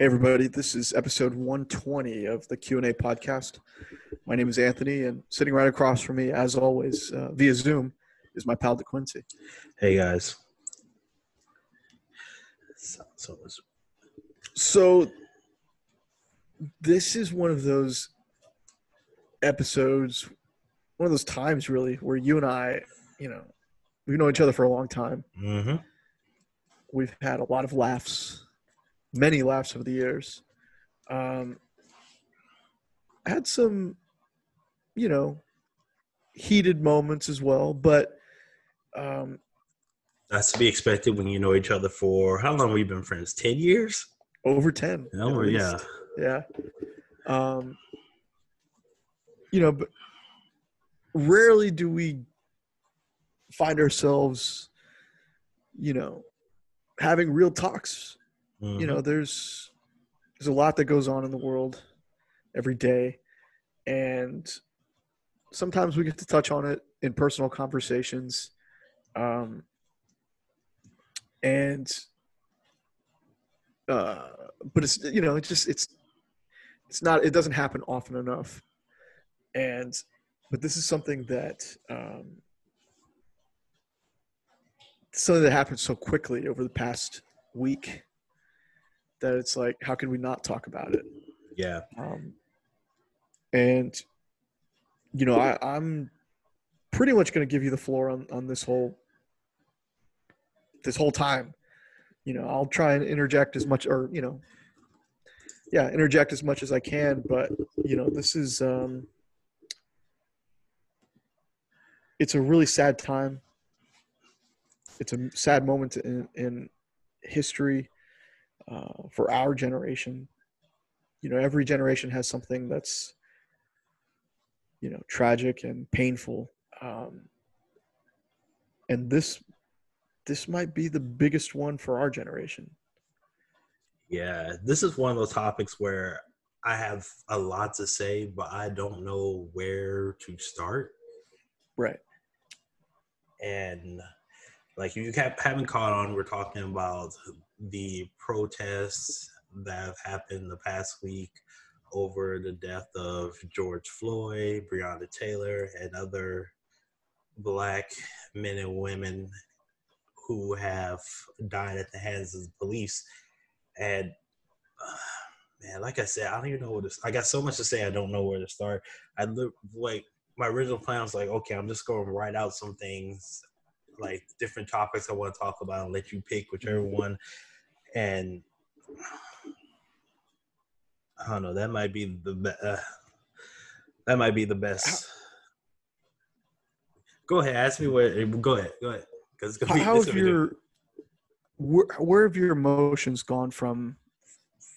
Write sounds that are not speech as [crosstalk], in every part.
Hey everybody, this is episode 120 of the Q&A podcast. My name is Anthony and sitting right across from me as always uh, via Zoom is my pal DeQuincy. Hey guys. So, so this is one of those episodes, one of those times really where you and I, you know, we've known each other for a long time. Mm-hmm. We've had a lot of laughs, many laughs over the years. Um, had some, you know, heated moments as well, but um, that's to be expected when you know each other for how long have been friends? Ten years? Over ten. Oh yeah, yeah. Um, you know, but rarely do we find ourselves, you know, having real talks. Mm-hmm. You know, there's there's a lot that goes on in the world every day, and sometimes we get to touch on it in personal conversations. Um, and uh, but it's you know it's just it's it's not it doesn't happen often enough and but this is something that um, something that happened so quickly over the past week that it's like how can we not talk about it? Yeah. Um, and you know I, i'm pretty much going to give you the floor on, on this whole this whole time. You know i'll try and interject as much or you know yeah interject as much as i can but you know this is um it's a really sad time. It's a sad moment in, in history uh, for our generation you know every generation has something that's you know tragic and painful um, and this this might be the biggest one for our generation. Yeah, this is one of those topics where I have a lot to say, but I don't know where to start. Right. And like you haven't caught on, we're talking about the protests that have happened the past week over the death of George Floyd, Breonna Taylor, and other black men and women who have died at the hands of the police. And uh, man, like I said, I don't even know where to. I got so much to say. I don't know where to start. I look like my original plan was like, okay, I'm just going to write out some things, like different topics I want to talk about, and let you pick whichever one. And I don't know. That might be the be- uh, that might be the best. Go ahead. Ask me where. Go ahead. Go ahead. Because how have your where, where have your emotions gone from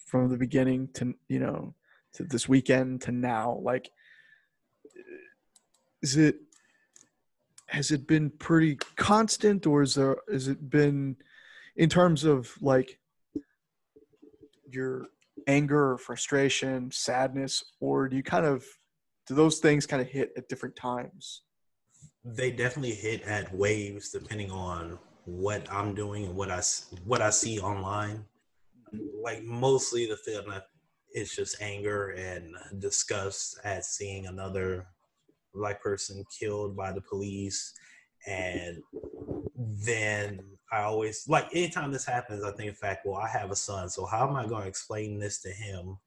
from the beginning to you know to this weekend to now? Like, is it has it been pretty constant, or is there has it been in terms of like your anger or frustration, sadness, or do you kind of do those things kind of hit at different times? they definitely hit at waves depending on what I'm doing and what I what I see online. Like mostly the film it's just anger and disgust at seeing another black person killed by the police and then I always like anytime this happens, I think in fact, well, I have a son, so how am I going to explain this to him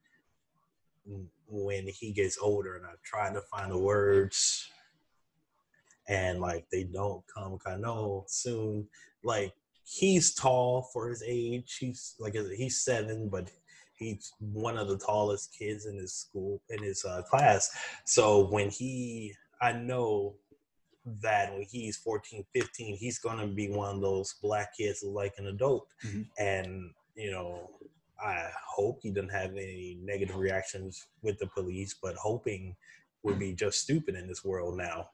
when he gets older? And I try to find the words and like they don't come. I know soon. Like he's tall for his age. He's like he's seven, but he's one of the tallest kids in his school in his uh, class. So when he, I know that when he's 14 15 he's going to be one of those black kids like an adult mm-hmm. and you know i hope he doesn't have any negative reactions with the police but hoping would be just stupid in this world now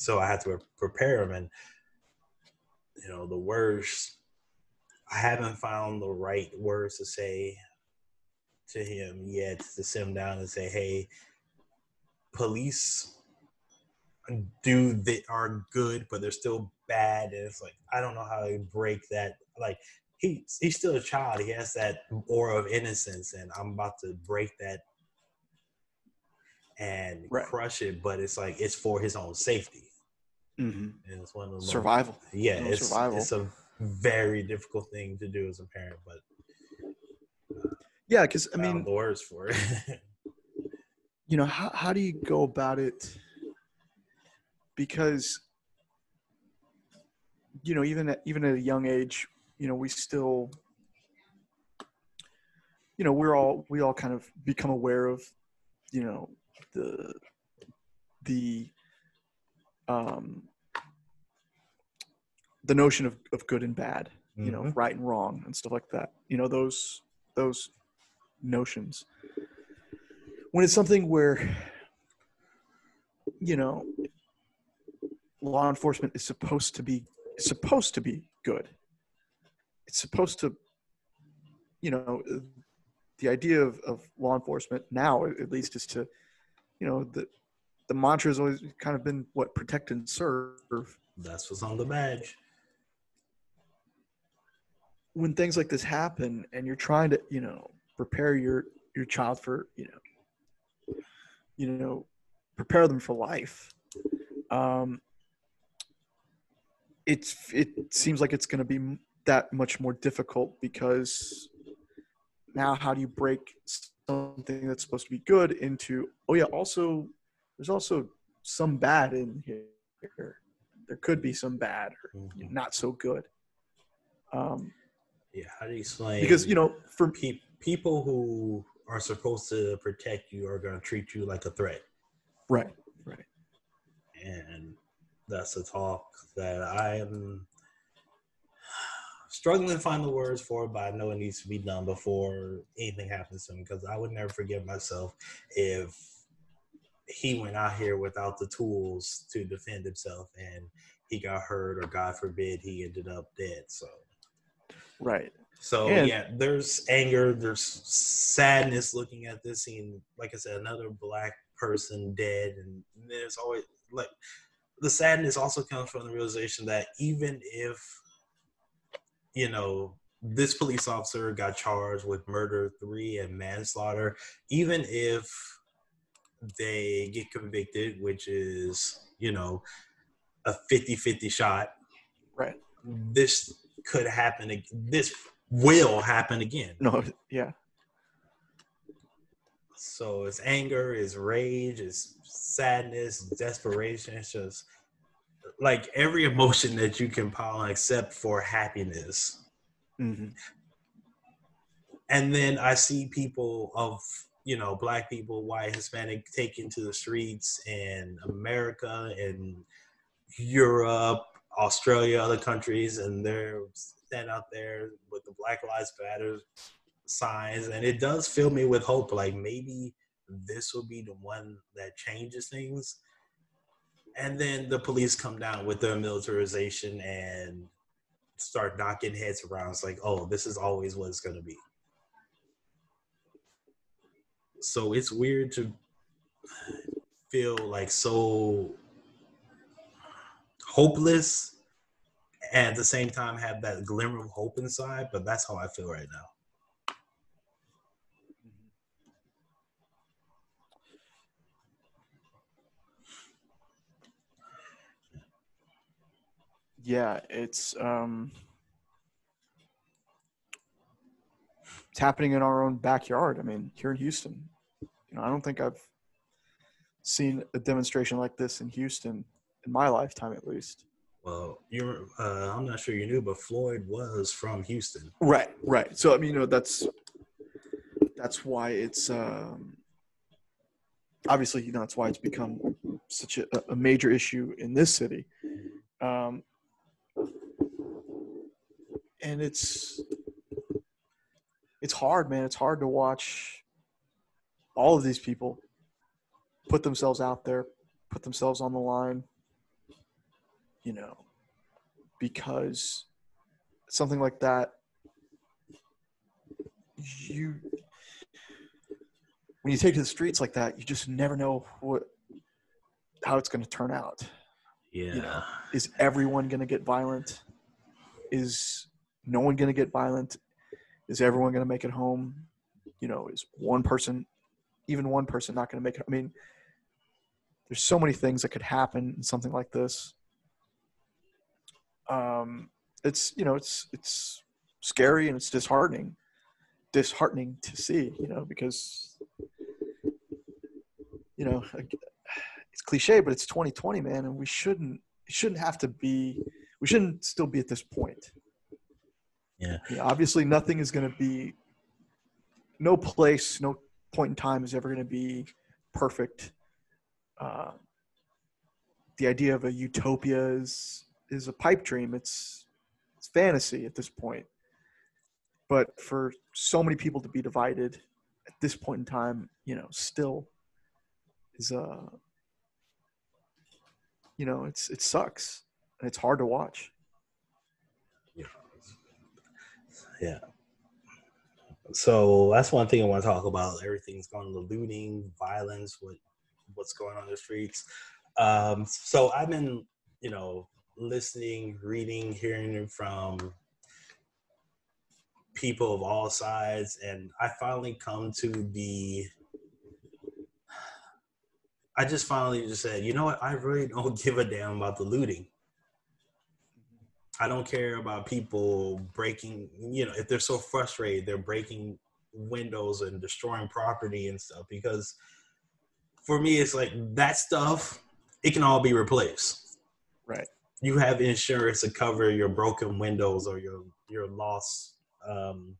so I have to prepare him, and you know the words. I haven't found the right words to say to him yet to sit him down and say, "Hey, police do that are good, but they're still bad." And it's like I don't know how to break that. Like he's he's still a child. He has that aura of innocence, and I'm about to break that and Right. crush it. But it's like it's for his own safety, Mm-hmm. and it's one of the most- Survival. Yeah, No it's survival. it's a very difficult thing to do as a parent, but Yeah, because I mean, the words for it. [laughs] you know how, how do you go about it because you know even at, even at a young age you know we still you know we're all we all kind of become aware of you know the the um the notion of, of good and bad you know Mhm. right and wrong and stuff like that you know those those notions when it's something where you know law enforcement is supposed to be supposed to be good it's supposed to you know the idea of, of law enforcement now at least is to you know the the mantra has always kind of been what protect and serve That's what's on the badge. when things like this happen and you're trying to you know prepare your your child for you know you know prepare them for life um it's it seems like it's going to be that much more difficult because now how do you break something that's supposed to be good into oh yeah also there's also some bad in here there could be some bad or Mhm. not so good um Yeah, how do you explain? because you know for pe- people who are supposed to protect you are going to treat you like a threat, right right and that's a talk that I am struggling to find the words for, but I know it needs to be done before anything happens to me because I would never forgive myself if he went out here without the tools to defend himself and he got hurt or God forbid he ended up dead. So right So And- yeah, there's anger, there's sadness looking at this, scene. like I said, another black person dead, and there's always like the sadness also comes from the realization that even if you know this police officer got charged with murder three and manslaughter, even if they get convicted, which is you know a 50-50 shot, right this could happen. This will happen again. no yeah So it's anger, it's rage, it's sadness, desperation. It's just like every emotion that you can pile on except for happiness. hmm And then I see people of you know black people, white, Hispanic, taken to the streets in America and Europe, Australia, other countries, and they're stand out there with the Black Lives Matter signs, and it does fill me with hope. Like maybe this will be the one that changes things. And then the police come down with their militarization and start knocking heads around. It's like, oh, this is always what it's going to be. So it's weird to feel like so hopeless and at the same time have that glimmer of hope inside but that's how i feel right now yeah it's um it's happening in our own backyard. I mean here in houston. You know i don't think i've seen a demonstration like this in houston in my lifetime at least. Well you're uh, i'm not sure you knew but floyd was from houston. Right right. So i mean you know that's that's why it's um obviously you know that's why it's become such a, a major issue in this city. Um and it's it's hard man. It's hard to watch all of these people put themselves out there put themselves on the line you know because something like that you when you take to the streets like that you just never know what how it's going to turn out. Yeah You know. is everyone going to get violent? Is no one going to get violent? Is everyone going to make it home? You know, is one person, even one person, not going to make it? I mean, there's so many things that could happen in something like this. Um, it's you know, it's it's scary and it's disheartening, disheartening to see. You know, because you know, it's cliche, but it's 2020, man, and we shouldn't shouldn't have to be. We shouldn't still be at this point. Yeah. yeah obviously, nothing is going to be. No place, no point in time is ever going to be perfect. Uh, the idea of a utopia is is a pipe dream. It's it's fantasy at this point. But for so many people to be divided at this point in time, you know, still is uh you know, it's it sucks and it's hard to watch. Yeah. Yeah. So that's one thing I want to talk about. Everything's going to looting, violence, what what's going on in the streets. Um, so I've been, you know, listening, reading, hearing from people of all sides, and I finally come to the I just finally just said, you know what? I really don't [laughs] give a damn about the looting. I don't care about people breaking, you know, if they're so frustrated, they're breaking windows and destroying property and stuff. Because for me, it's like that stuff, it can all be replaced. Right. You have insurance to cover your broken windows or your your lost um,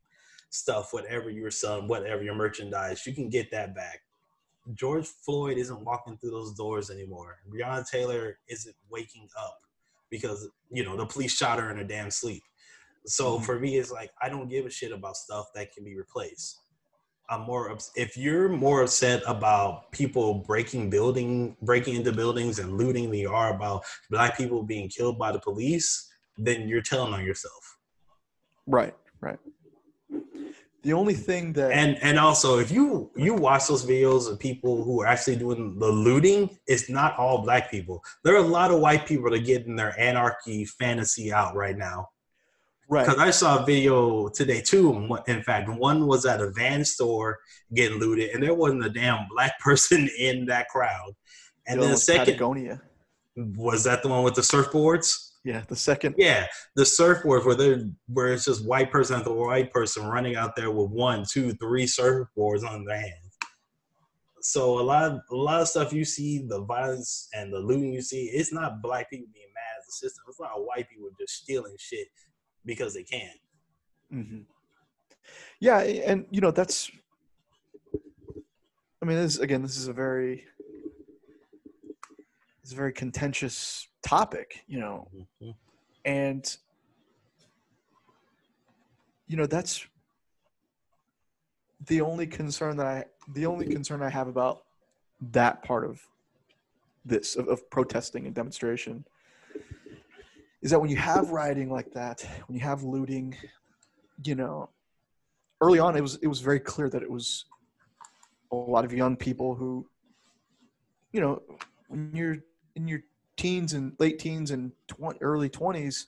stuff, whatever you're selling, whatever your merchandise, you can get that back. George Floyd isn't walking through those doors anymore. Breonna Taylor isn't waking up because you know the police shot her in her damn sleep. So mm-hmm. for me, it's like I don't give a shit about stuff that can be replaced. I'm more if you're more upset about people breaking building, breaking into buildings and looting than you are about black people being killed by the police, then you're telling on yourself. Right, right. The only thing that and and also if you you watch those videos of people who are actually doing the looting, it's not all black people. There are a lot of white people that are getting their anarchy fantasy out right now. Right. Because I saw a video today too. In fact, one was at a van store getting looted, and there wasn't a damn black [laughs] person in that crowd. And then the second Patagonia. was that the one with the surfboards? Yeah, the second. Yeah, the surfboards where they where it's just white person after white person running out there with one, two, three surfboards on their hands. So a lot of a lot of stuff you see, the violence and the looting you see, it's not black people being mad at the system. It's not white people just stealing shit because they can. Mm-hmm. Yeah, and you know that's. I mean, this again, this is a very, it's a very contentious topic, you know, mm-hmm. and you know that's the only concern that I the only concern I have about that part of this of, of protesting and demonstration is that when you have rioting like that, when you have looting, you know, early on it was it was very clear that it was a lot of young people who, you know, when you're in your teens and late teens and early 20s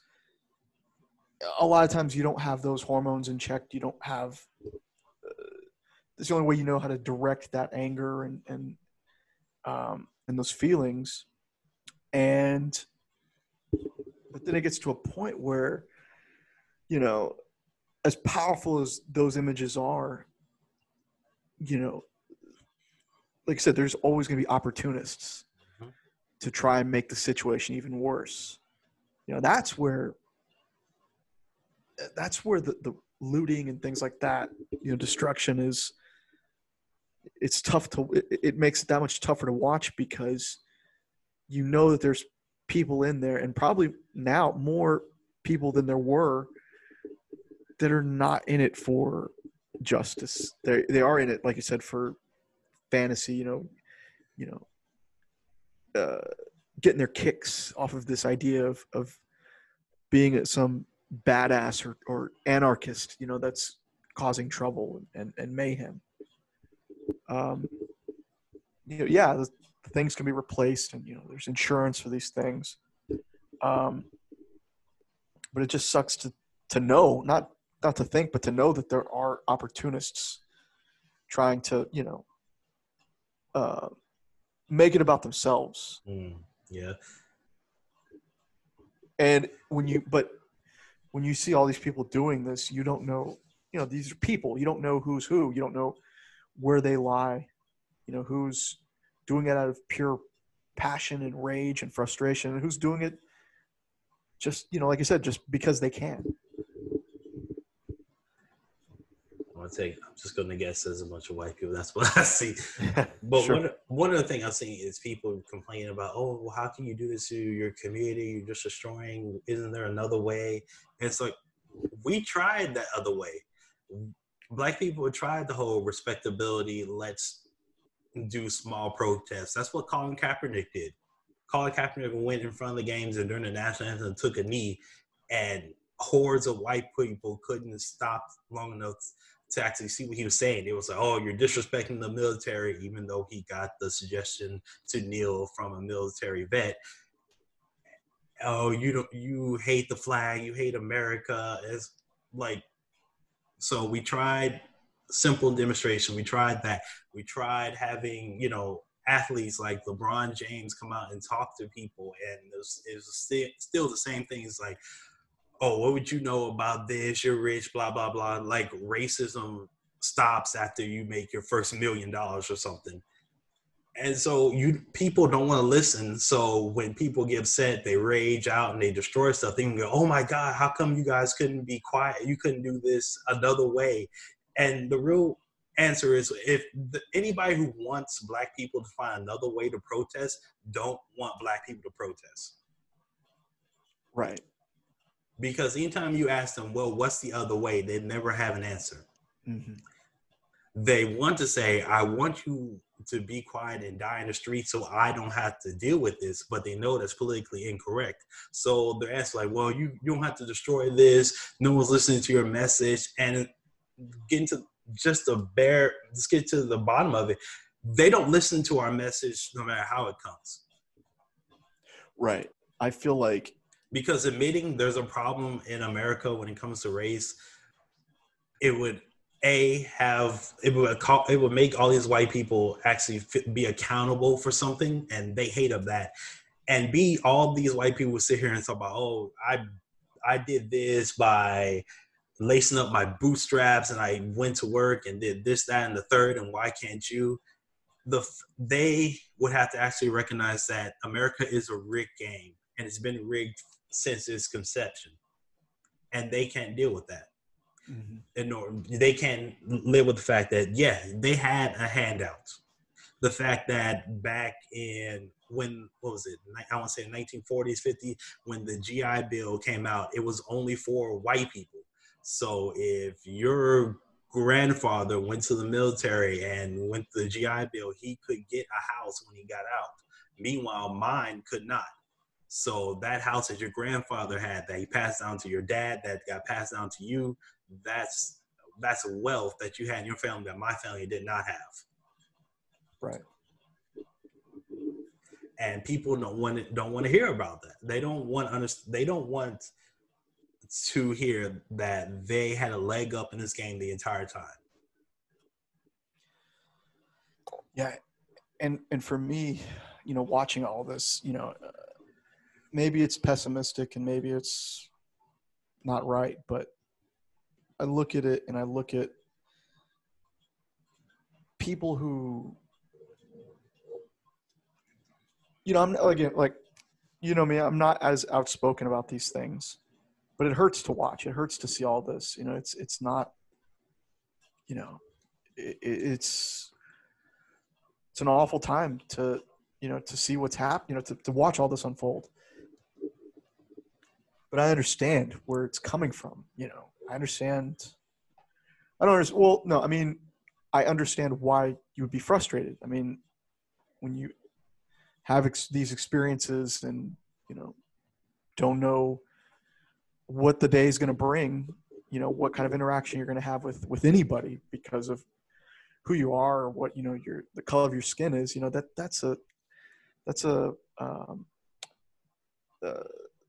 a lot of times you don't have those hormones in check. You don't have uh, it's the only way you know how to direct that anger and and um, and those feelings. And but then it gets to a point where you know as powerful as those images are you know like i said there's always going to be opportunists to try and make the situation even worse. You know, that's where that's where the, the looting and things like that, you know, destruction is it's tough to it, it makes it that much tougher to watch because you know that there's people in there and probably now more people than there were that are not in it for justice. They they are in it, like you said, for fantasy. You know, you know, uh, getting their kicks off of this idea of of being some badass or, or anarchist, you know, that's causing trouble and, and mayhem. Um, you know, yeah, things can be replaced, and you know, there's insurance for these things. Um, but it just sucks to to know not not to think but to know that there are opportunists trying to you know uh, make it about themselves. Mm, yeah. and when you but when you see all these people doing this you don't know you know these are people. You don't know who's who. You don't know where they lie. You know who's doing it out of pure passion and rage and frustration and who's doing it just you know like i said just because they can I'm gonna take. I'm just gonna guess there's a bunch of white people. That's what [laughs] I see. [laughs] But Sure. one one of the things I've seen is people complaining about, oh, well, how can you do this to your community? You're just destroying. Isn't there another way? And it's like we tried that other way. Black people tried the whole respectability. Let's do small protests. That's what Colin Kaepernick did. Colin Kaepernick went in front of the games and during the national anthem took a knee, and hordes of white people couldn't stop long enough to actually see what he was saying. It was like, oh, you're disrespecting the military, even though he got the suggestion to kneel from a military vet. Oh, you don't you hate the flag, you hate America. It's like so we tried simple demonstration. We tried that. We tried having, you know, athletes like LeBron James come out and talk to people and it was, it was still, the same things like oh, what would you know about this? You're rich, blah, blah, blah. Like racism stops after you make your first million dollars or something. And so you people don't want to listen. So when people get upset, they rage out and they destroy stuff. They can go, "Oh my God, how come you guys couldn't be quiet? You couldn't do this another way?" And the real answer is, if the, anybody who wants black people to find another way to protest, don't want black people to protest right because anytime you ask them, well, what's the other way? They never have an answer. hmm They want to say, I want you to be quiet and die in the street so I don't have to deal with this, but they know that's politically incorrect. So they're asking, like, well, you, you don't have to destroy this. No one's listening to your message. And getting to just the bare, let's get to the bottom of it. They don't listen to our message no matter how it comes. right i feel like because admitting there's a problem in America when it comes to race, it would a have it would call, it would make all these white people actually be accountable for something, and they hate of that. And b all these white people would sit here and talk about, oh, I I did this by lacing up my bootstraps, and I went to work and did this, that, and the third, and why can't you? The they would have to actually recognize that America is a rigged game, and it's been rigged since its conception, and they can't deal with that. Mm-hmm. And nor they can't live with the fact that yeah, they had a handout. The fact that back in when what was it? I want to say 1940s, 50s, when the GI Bill came out, it was only for white people. So if your grandfather went to the military and went to the GI Bill, he could get a house when he got out. Meanwhile, mine could not. So that house that your grandfather had, that he passed down to your dad, that got passed down to you, that's that's a wealth that you had in your family that my family did not have. right And people don't want to, don't want to hear about that. They don't want under, they don't want to hear that they had a leg up in this game the entire time. Yeah, and and for me, you know, watching all this, you know, uh, maybe it's pessimistic and maybe it's not right, but I look at it and I look at people who, you know, I'm again like, you know me, I'm not as outspoken about these things, but it hurts to watch. It hurts to see all this. You know, it's it's not, you know, it, it's it's an awful time to you know to see what's happening you know to, to watch all this unfold but i understand where it's coming from you know i understand i don't understand well no i mean i understand why you would be frustrated. I mean when you have ex- these experiences and you know don't know what the day is going to bring you know what kind of interaction you're going to have with with anybody because of who you are or what you know your the color of your skin is you know that that's a that's a um, uh,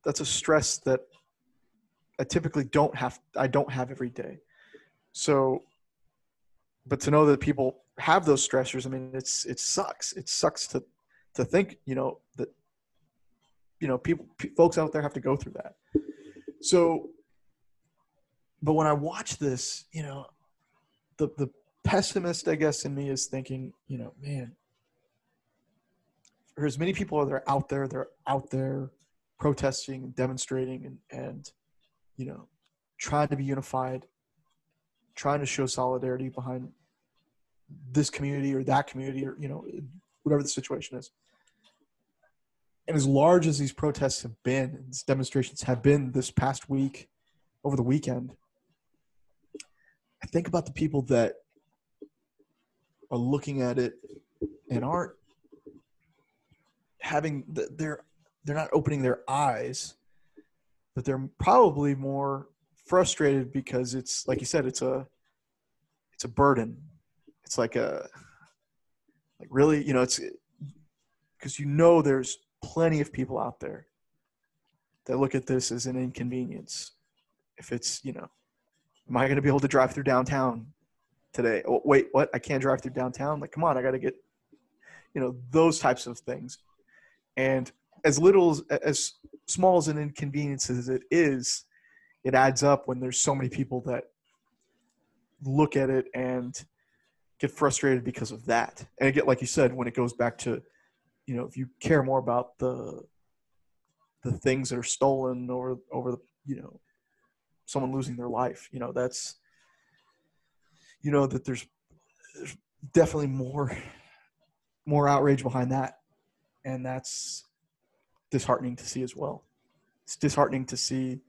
that's a stress that I typically don't have I don't have every day. So but to know that people have those stressors, I mean it's it sucks. It sucks to to think, you know, that you know, people folks out there have to go through that. So but when I watch this, you know, the the pessimist I guess in me is thinking, you know, man, for as many people that are out there, they're out there protesting demonstrating and, and you know trying to be unified trying to show solidarity behind this community or that community or you know whatever the situation is. And as large as these protests have been these demonstrations have been this past week over the weekend i think about the people that are looking at it and aren't having the, they're they're not opening their eyes but they're probably more frustrated because it's like you said it's a it's a burden. It's like a like really you know it's because you know there's plenty of people out there that look at this as an inconvenience. If it's you know am i going to be able to drive through downtown today? Oh, wait what? I can't drive through downtown? Like come on i got to get you know those types of things. And as little as, as small as an inconvenience as it is, it adds up when there's so many people that look at it and get frustrated because of that. And again, like you said, when it goes back to, you know, if you care more about the the things that are stolen or over the, you know, someone losing their life, you know, that's, you know, that there's, there's definitely more more outrage behind that and that's disheartening to see as well. It's disheartening to see,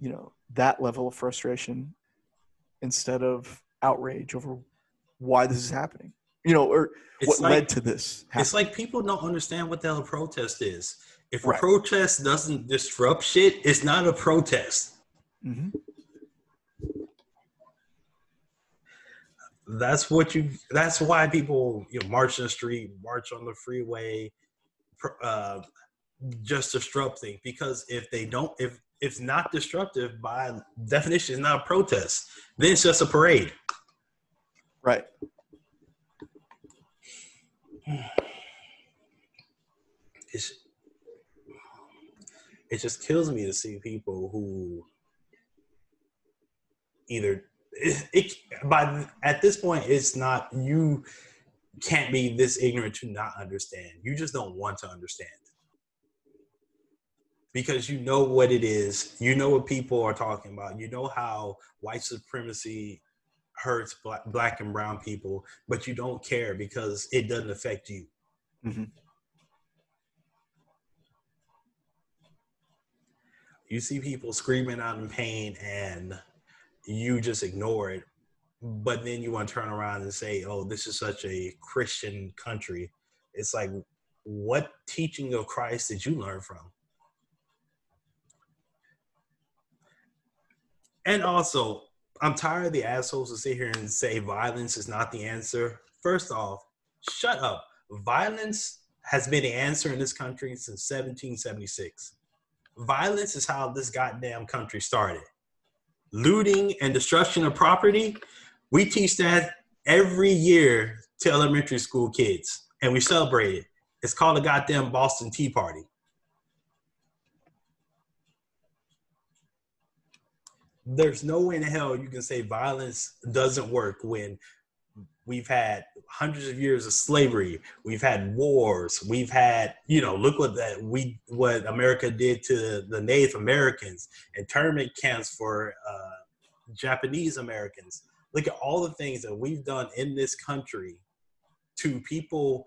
you know, that level of frustration instead of outrage over why this is happening. You know, or it's what like, led to this. Happening. It's like people don't understand what the hell a protest is. If right. a protest doesn't disrupt shit, it's not a protest. Mm-hmm. that's what you that's why people you know march in the street march on the freeway uh just disrupting because if they don't if it's not disruptive by definition it's not a protest. Then it's just a parade. Right. [sighs] It's it just kills me to see people who either it, it by at this point it's not you can't be this ignorant to not understand. You just don't want to understand. Because you know what it is. You know what people are talking about. You know how white supremacy hurts black, black and brown people, but you don't care because it doesn't affect you. Mm-hmm. You see people screaming out in pain and you just ignore it but then you want to turn around and say oh this is such a christian country. It's like what teaching of christ did you learn from? And also i'm tired of the assholes who sit here and say violence is not the answer. First off shut up. Violence has been the answer in this country since 1776 violence is how this goddamn country started. Looting and destruction of property, we teach that every year to elementary school kids, and we celebrate it. It's called a goddamn Boston Tea Party. There's no way in hell you can say violence doesn't work when We've had hundreds of years of slavery. We've had wars. We've had, you know, look what that we what America did to the Native Americans, internment camps for uh, Japanese Americans. Look at all the things that we've done in this country to people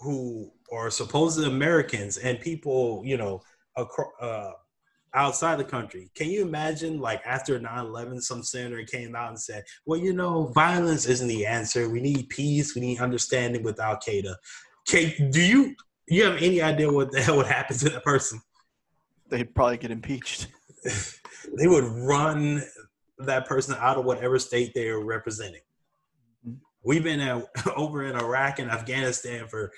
who are supposed Americans and people, you know, across, uh, outside the country. Can you imagine, like after 9/11, some senator came out and said, "Well, you know, violence isn't the answer. We need peace. We need understanding with Al Qaeda." Okay, do you you have any idea what the hell would happen to that person? They'd probably get impeached. [laughs] they would run that person out of whatever state they are representing. Mm-hmm. We've been at, [laughs] over in Iraq and Afghanistan for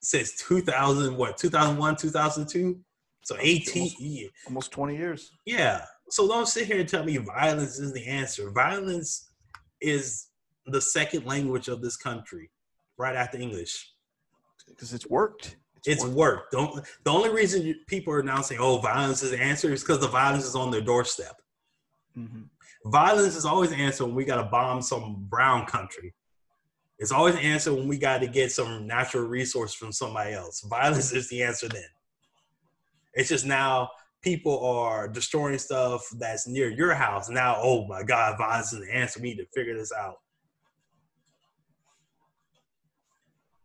since 2000, what 2001, 2002 So 18 Almost- yeah. Almost 20 years. Yeah. So don't sit here and tell me violence is the answer. Violence is the second language of this country, right after English. Because it's worked. It's worked. work. Don't. The only reason people are now saying, "Oh, violence is the answer," is because the violence is on their doorstep. Mhm. Violence is always the answer when we got to bomb some brown country. It's always the answer when we got to get some natural resource from somebody else. Violence [laughs] is the answer then. It's just now people are destroying stuff that's near your house. Now, oh my God, violence is the answer. We need to figure this out.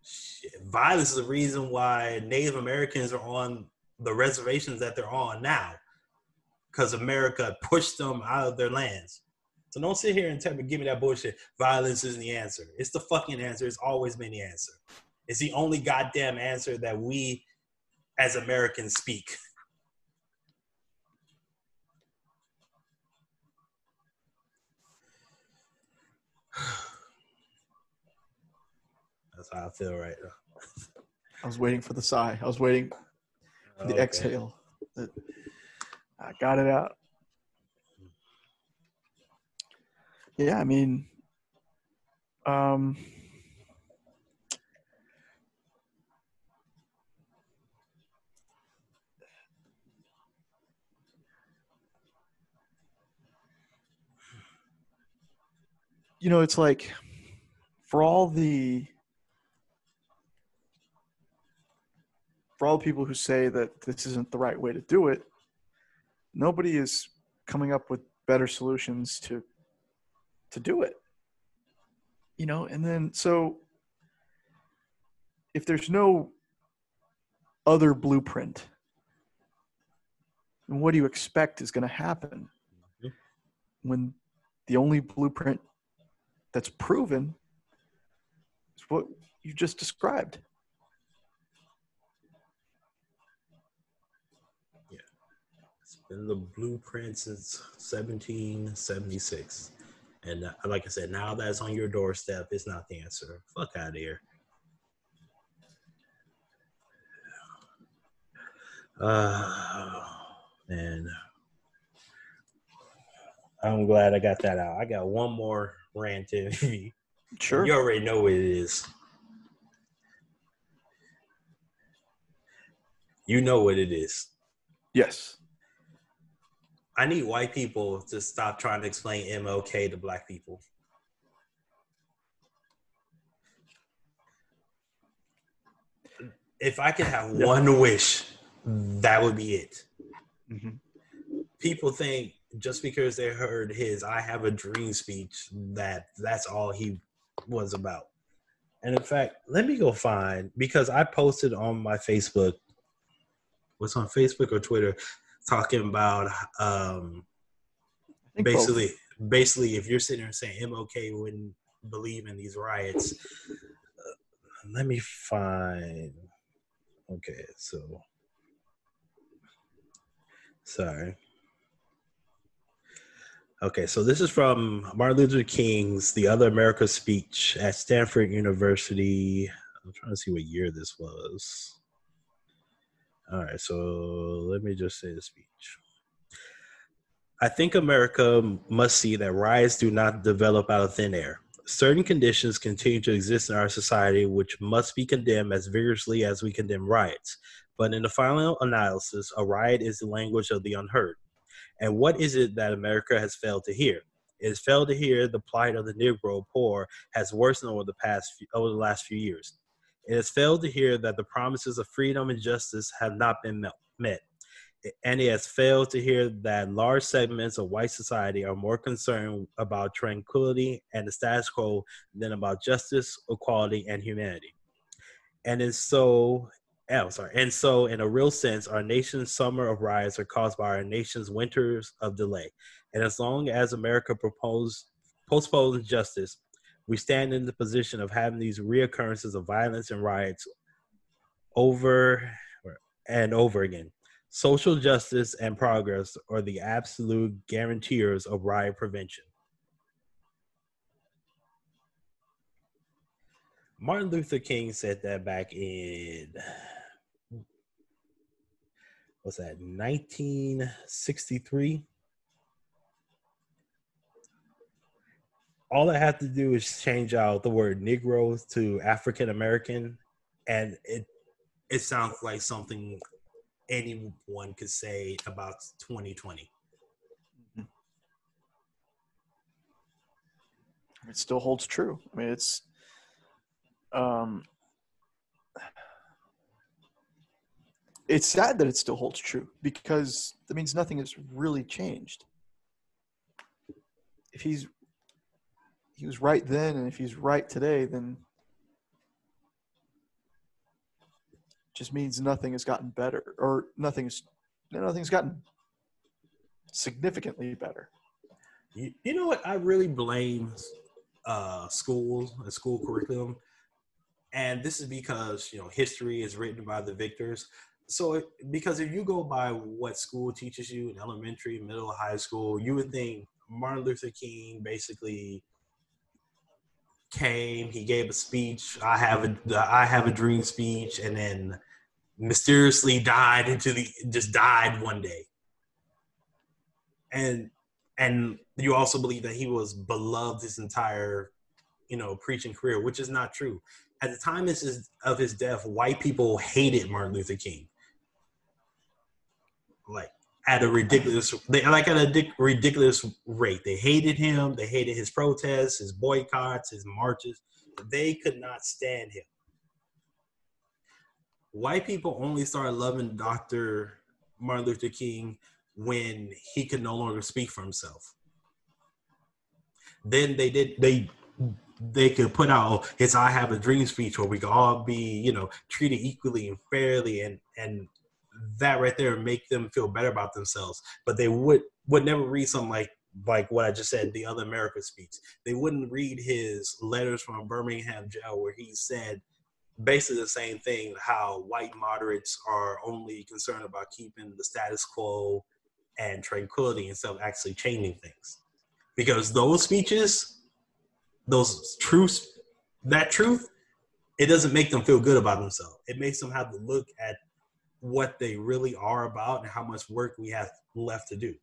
Shit. Violence is the reason why Native Americans are on the reservations that they're on now because America [laughs] pushed them out of their lands. So don't sit here and tell me, give me that bullshit. Violence isn't the answer. It's the fucking answer. It's always been the answer. It's the only goddamn answer that we as Americans speak. [sighs] That's how I feel right now. I was waiting for the sigh. I was waiting for the Okay. exhale. That- I got it out. Yeah, I mean, um, you know, it's like for all the for all the people who say that this isn't the right way to do it, nobody is coming up with better solutions to to do it. You know, and then so if there's no other blueprint, then what do you expect is going to happen Mhm. when the only blueprint that's proven is what you just described? It's the blueprint since 1776. And uh, like I said, now that's on your doorstep, it's not the answer. Fuck out of here. Uh, and I'm glad I got that out. I got one more rant in me. [laughs] Sure. You already know what it is. You know what it is. Yes. I need white people to stop trying to explain MLK to black people. If I could have Yeah. one wish, that would be it. Mhm. People think just because they heard his "I have a dream" speech that that's all he was about. And in fact, let me go find because I posted on my Facebook, what's on Facebook or Twitter, talking about um, think both. basically basically if you're sitting there saying MLK wouldn't believe in these riots, uh, let me find. Okay, so sorry. Okay, so this is from Martin Luther King's The Other America speech at Stanford University. I'm trying to see what year this was. All right, so let me just say the speech. I think America must see that riots do not develop out of thin air. Certain conditions continue to exist in our society which must be condemned as vigorously as we condemn riots. But in the final analysis, a riot is the language of the unheard. And what is it that America has failed to hear? It has failed to hear the plight of the Negro poor has worsened over the past few, over the last few years. It has failed to hear that the promises of freedom and justice have not been met-. And it has failed to hear that large segments of white society are more concerned about tranquility and the status quo than about justice, equality, and humanity. And it's so Oh, sorry. And so, in a real sense, our nation's summer of riots are caused by our nation's winters of delay. And as long as America propose, postpones justice, we stand in the position of having these reoccurrences of violence and riots over and over again. Social justice and progress are the absolute guarantors of riot prevention. Martin Luther King said that back in what's that 1963 all I have to do is change out the word Negro to African American, and it it sounds like something anyone could say about 2020. Mm-hmm. It still holds true. I mean, it's um, it's sad that it still holds true because that means nothing has really changed. If he's he was right then, and if he's right today, then just means nothing has gotten better, or nothing's nothing's gotten significantly better. You, you know what? I really blame uh, schools and school curriculum, and this is because you know history is written by the victors. So, because if you go by what school teaches you in elementary, middle, high school, you would think Martin Luther King basically came, he gave a speech. I have a I have a dream speech, and then mysteriously died into the just died one day. And and you also believe that he was beloved his entire, you know, preaching career, which is not true. At the time of his death, white people hated Martin Luther King. Like at a ridiculous they like at a ridiculous rate. They hated him. They hated his protests, his boycotts, his marches. They could not stand him. White people only started loving Dr. Martin Luther King when he could no longer speak for himself. Then they did they they could put out his "I Have a Dream" speech where we could all be, you know, treated equally and fairly, and and that right there make them feel better about themselves. But they would would never read something like like what I just said, the other America speech. They wouldn't read his letters from Birmingham jail where he said basically the same thing, how white moderates are only concerned about keeping the status quo and tranquility instead of actually changing things. Because those speeches, those truths, that truth, it doesn't make them feel good about themselves. It makes them have to look at what they really are about and how much work we have left to do.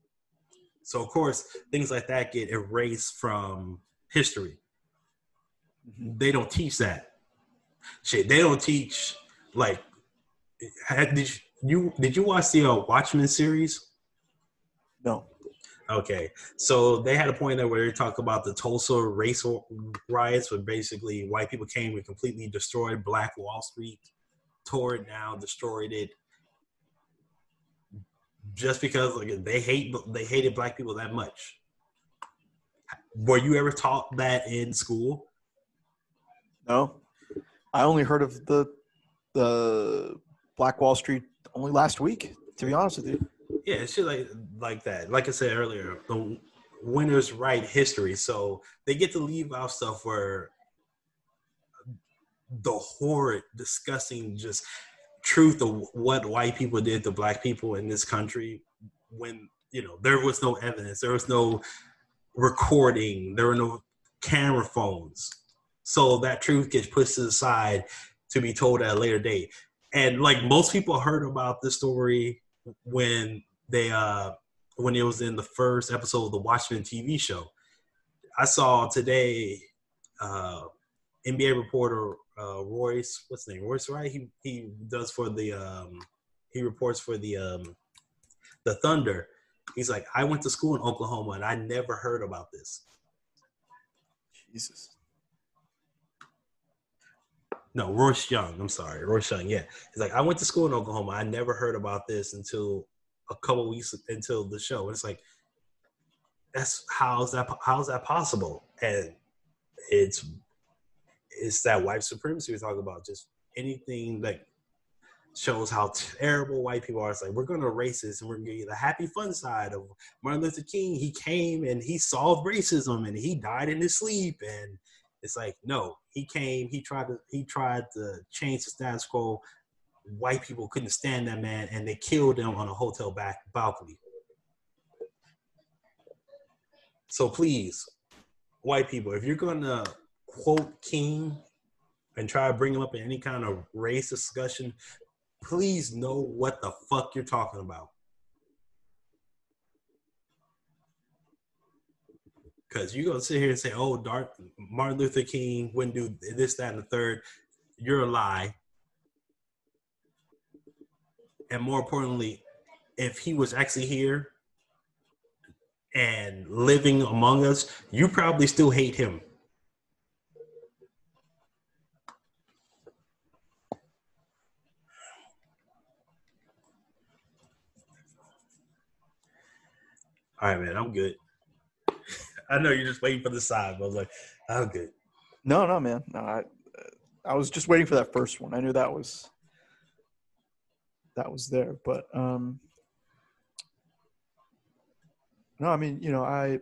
So, of course, things like that get erased from history. Mm-hmm. They don't teach that. Shit, they don't teach like. Did you did you watch the uh, Watchmen series? No. Okay, so they had a point there where they talk about the Tulsa race riots, where basically white people came and completely destroyed Black Wall Street, tore it down, destroyed it, just because like they hate they hated black people that much. Were you ever taught that in school? No, I only heard of the the Black Wall Street only last week. To be honest with you. Yeah, it's just like like that. Like I said earlier, the winners write history, so they get to leave out stuff where the horrid, disgusting, just truth of what white people did to black people in this country when you know there was no evidence there was no recording there were no camera phones. So that truth gets pushed to the side to be told at a later date. And like most people heard about this story when they uh when it was in the first episode of the watchmen tv show. I saw today uh nba reporter uh, Royce, what's his name? Royce, right? He he does for the um, he reports for the um, the Thunder. He's like, I went to school in Oklahoma and I never heard about this. Jesus. No, Royce Young. I'm sorry, Royce Young. Yeah, he's like, I went to school in Oklahoma. I never heard about this until a couple weeks until the show. And it's like, that's how's that how's that possible? And it's it's that white supremacy we talk about. Just anything that shows how terrible white people are. It's like we're going to this, and we're going to get the happy fun side of Martin Luther King. He came and he solved racism, and he died in his sleep. And it's like no, he came. He tried to he tried to change the status quo. White people couldn't stand that man, and they killed him on a hotel back balcony. So please, white people, if you're gonna quote King and try to bring him up in any kind of race discussion, please know what the fuck you're talking about. Because you're gonna sit here and say, "Oh, Martin Luther King wouldn't do this, that, and the third. You're a lie. And more importantly, if he was actually here and living among us, you probably still hate him. All right, man, I'm good. I know you're just waiting for the side, but I was like, I'm good. No, no, man. No, I, I was just waiting for that first one. I knew that was that was there, but um, no, I mean, you know, I.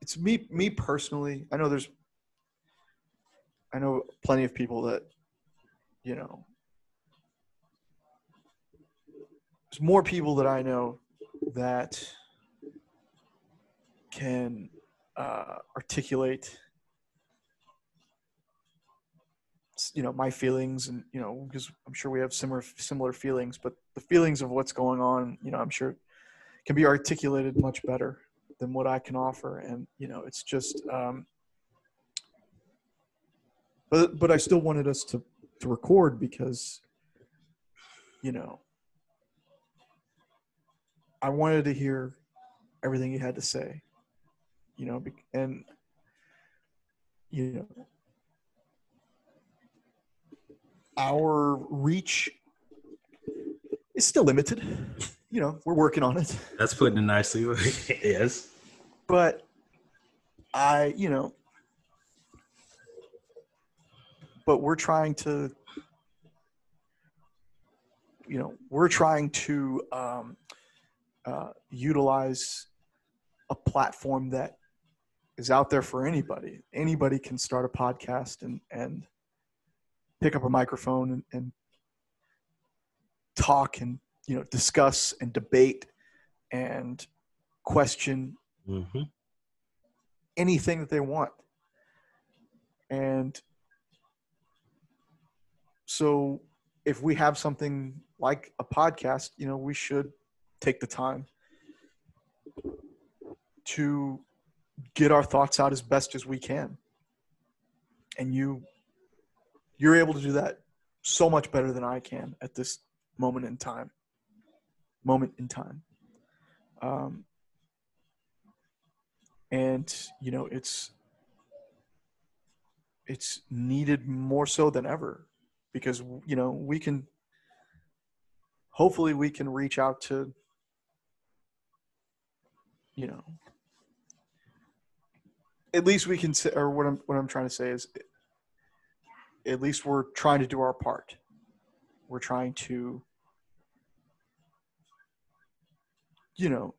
It's me, me personally. I know there's I know plenty of people that, you know, there's more people that I know that can uh, articulate, you know, my feelings, and you know, because I'm sure we have similar similar feelings, but the feelings of what's going on, you know, I'm sure can be articulated much better than what I can offer, and you know, it's just. Um, but but I still wanted us to to record because you know I wanted to hear everything you had to say you know and you know our reach is still limited. You know we're working on it. That's putting it nicely. [laughs] Yes. But i you know but we're trying to you know we're trying to um, uh, utilize a platform that is out there for anybody anybody can start a podcast and and pick up a microphone and, and talk and you know discuss and debate and question mm-hmm. anything that they want and so if we have something like a podcast, you know, we should take the time to get our thoughts out as best as we can. And you you're able to do that so much better than I can at this moment in time. Moment in time. Um, and you know, it's it's needed more so than ever because you know we can hopefully we can reach out to you know at least we can say or what I'm what I'm trying to say is at least we're trying to do our part. We're trying to you know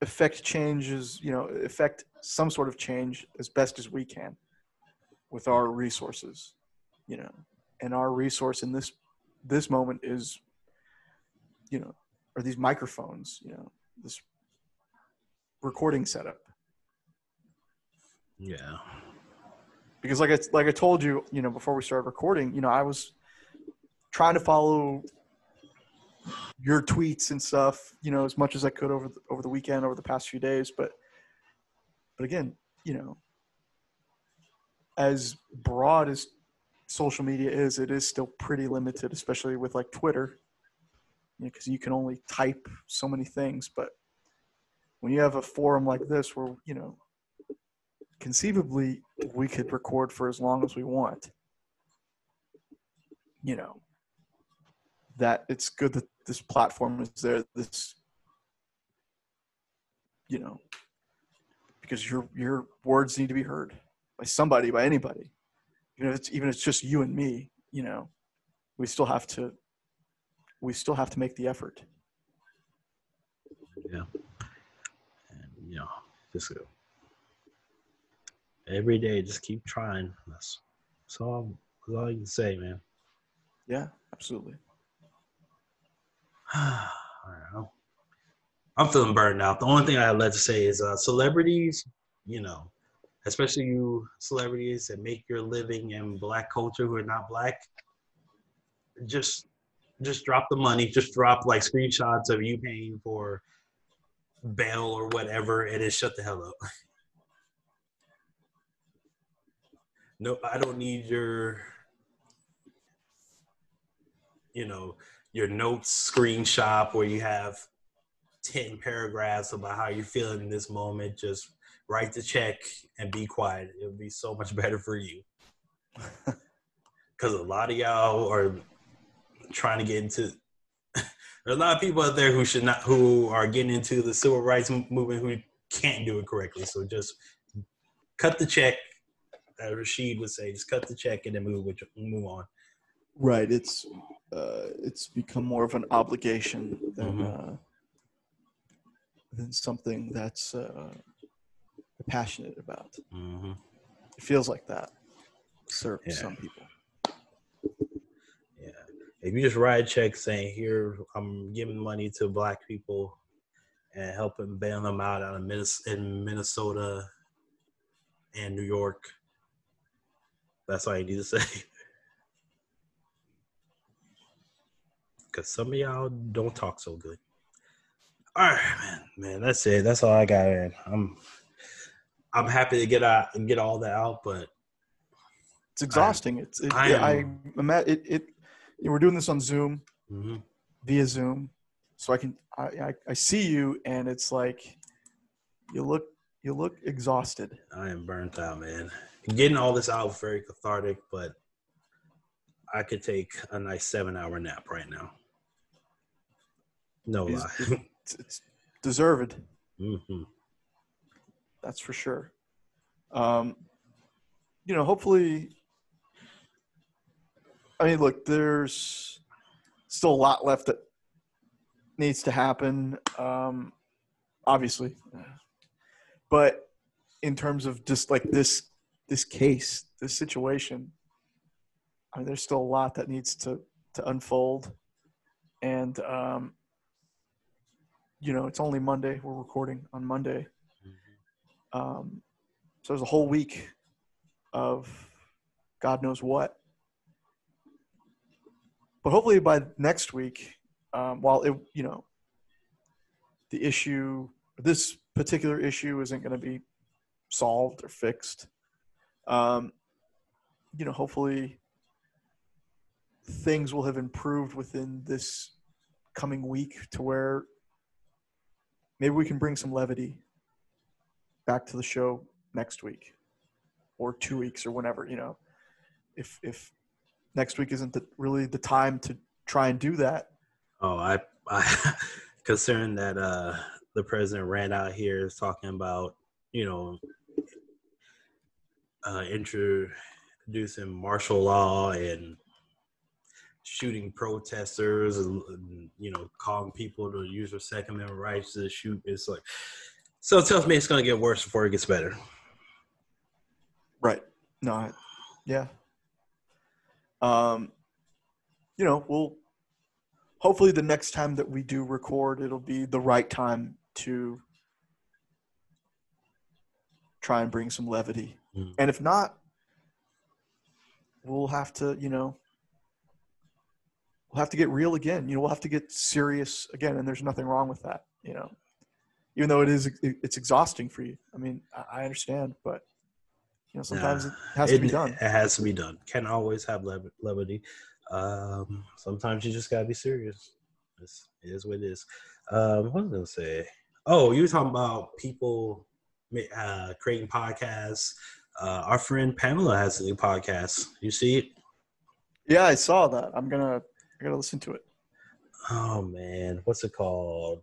affect changes you know affect some sort of change as best as we can with our resources you know and our resource in this this moment is you know or these microphones you know this recording setup. Yeah. Because like I, like I told you you know before we started recording you know I was trying to follow your tweets and stuff you know as much as I could over the, over the weekend over the past few days. But but again you know as broad as social media is, it is still pretty limited, especially with like Twitter, because you, know, you can only type so many things. But when you have a forum like this, where you know, conceivably we could record for as long as we want, you know, that it's good that this platform is there. This, you know, because your your words need to be heard by somebody, by anybody even if it's even if it's just you and me, you know, we still have to we still have to make the effort. Yeah. And you know, just go every day just keep trying. That's, that's all that's all you can say, man. Yeah, absolutely. all right. I'm feeling burned out. The only thing I have left to say is uh, celebrities, you know, especially you celebrities that make your living in black culture who are not black, just just drop the money. Just drop like screenshots of you paying for bail or whatever, and then shut the hell up. [laughs] no, I don't need your, you know, your notes screenshot where you have 10 paragraphs about how you're feeling in this moment. Just write the check and be quiet. It'll be so much [laughs] better for you. [laughs] Because a lot of y'all are trying to get into. there [laughs] are a lot of people out there who should not, who are getting into the civil rights movement who can't do it correctly. So just cut the check. As Rashid would say, just cut the check and then move move on. Right. It's uh, it's become more of an obligation than mm-hmm. uh, than something that's uh, passionate about. Mm-hmm. It feels like that. Serve yeah. some people. Yeah. If you just write a check saying, "Here, I'm giving money to Black people and helping bail them out out in Minnesota and New York," that's all you need to [laughs] say. Because some of y'all don't talk so good. All right, man, man, that's it. That's all I got, man. I'm I'm happy to get out and get all that out, but it's exhausting. I, it's it, I, am, I it, it, it, we're doing this on Zoom mm-hmm. via Zoom, so I can I, I, I see you, and it's like you look you look exhausted. I am burnt out, man. Getting all this out very cathartic, but I could take a nice seven hour nap right now. No lie. [laughs] It's, it's deserved. Mm-hmm. That's for sure. Um, you know, hopefully, I mean, look, there's still a lot left that needs to happen, um, obviously. But in terms of just like this, this case, this situation, I mean, there's still a lot that needs to to unfold, and um, you know, it's only Monday. We're recording on Monday. Um, so there's a whole week of God knows what. But hopefully by next week, um, while it, you know, the issue, this particular issue isn't going to be solved or fixed. Um, you know, hopefully things will have improved within this coming week to where maybe we can bring some levity back to the show next week or two weeks or whenever you know. If if next week isn't the, really the time to try and do that. Oh i i [laughs] concerned that uh the president ran out here talking about you know uh introducing martial law and shooting protesters and, you know calling people to use their second amendment rights to shoot. It's like so it tells me it's going to get worse before it gets better right no I, yeah um you know we'll hopefully the next time that we do record it'll be the right time to try and bring some levity mm. and if not we'll have to you know we'll have to get real again. You know, we'll have to get serious again, and there's nothing wrong with that. You know, even though it is it's exhausting for you. I mean, I understand, but you know, sometimes nah, it has it, to be done. It has to be done. Can't always have levity. Um, sometimes you just gotta be serious. It's, it is what it is. Um, what was I gonna say? Oh, you were talking about people uh, creating podcasts. Uh, our friend Pamela has a new podcast. You see it? Yeah, I saw that. I'm gonna I gotta listen to it. Oh man, what's it called?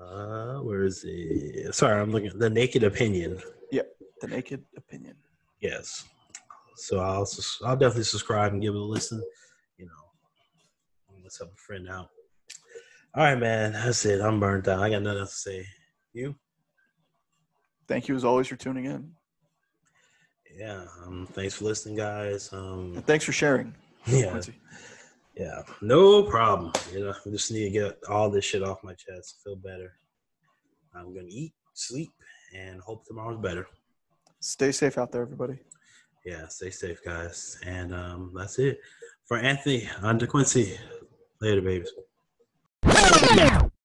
Uh, where is it? Sorry, I'm looking. At the Naked Opinion. Yep, The Naked Opinion. Yes. So I'll I'll definitely subscribe and give it a listen. You know, let's help a friend out. All right, man. That's it. I'm burnt out. I got nothing else to say. You? Thank you as always for tuning in yeah um, thanks for listening guys um, thanks for sharing yeah Yeah, no problem. You know, I just need to get all this shit off my chest, feel better. I'm gonna eat, sleep, and hope tomorrow's better. Stay safe out there, everybody. Yeah, stay safe, guys. And um, that's it. For Anthony, on DeQuincy. Later, babies.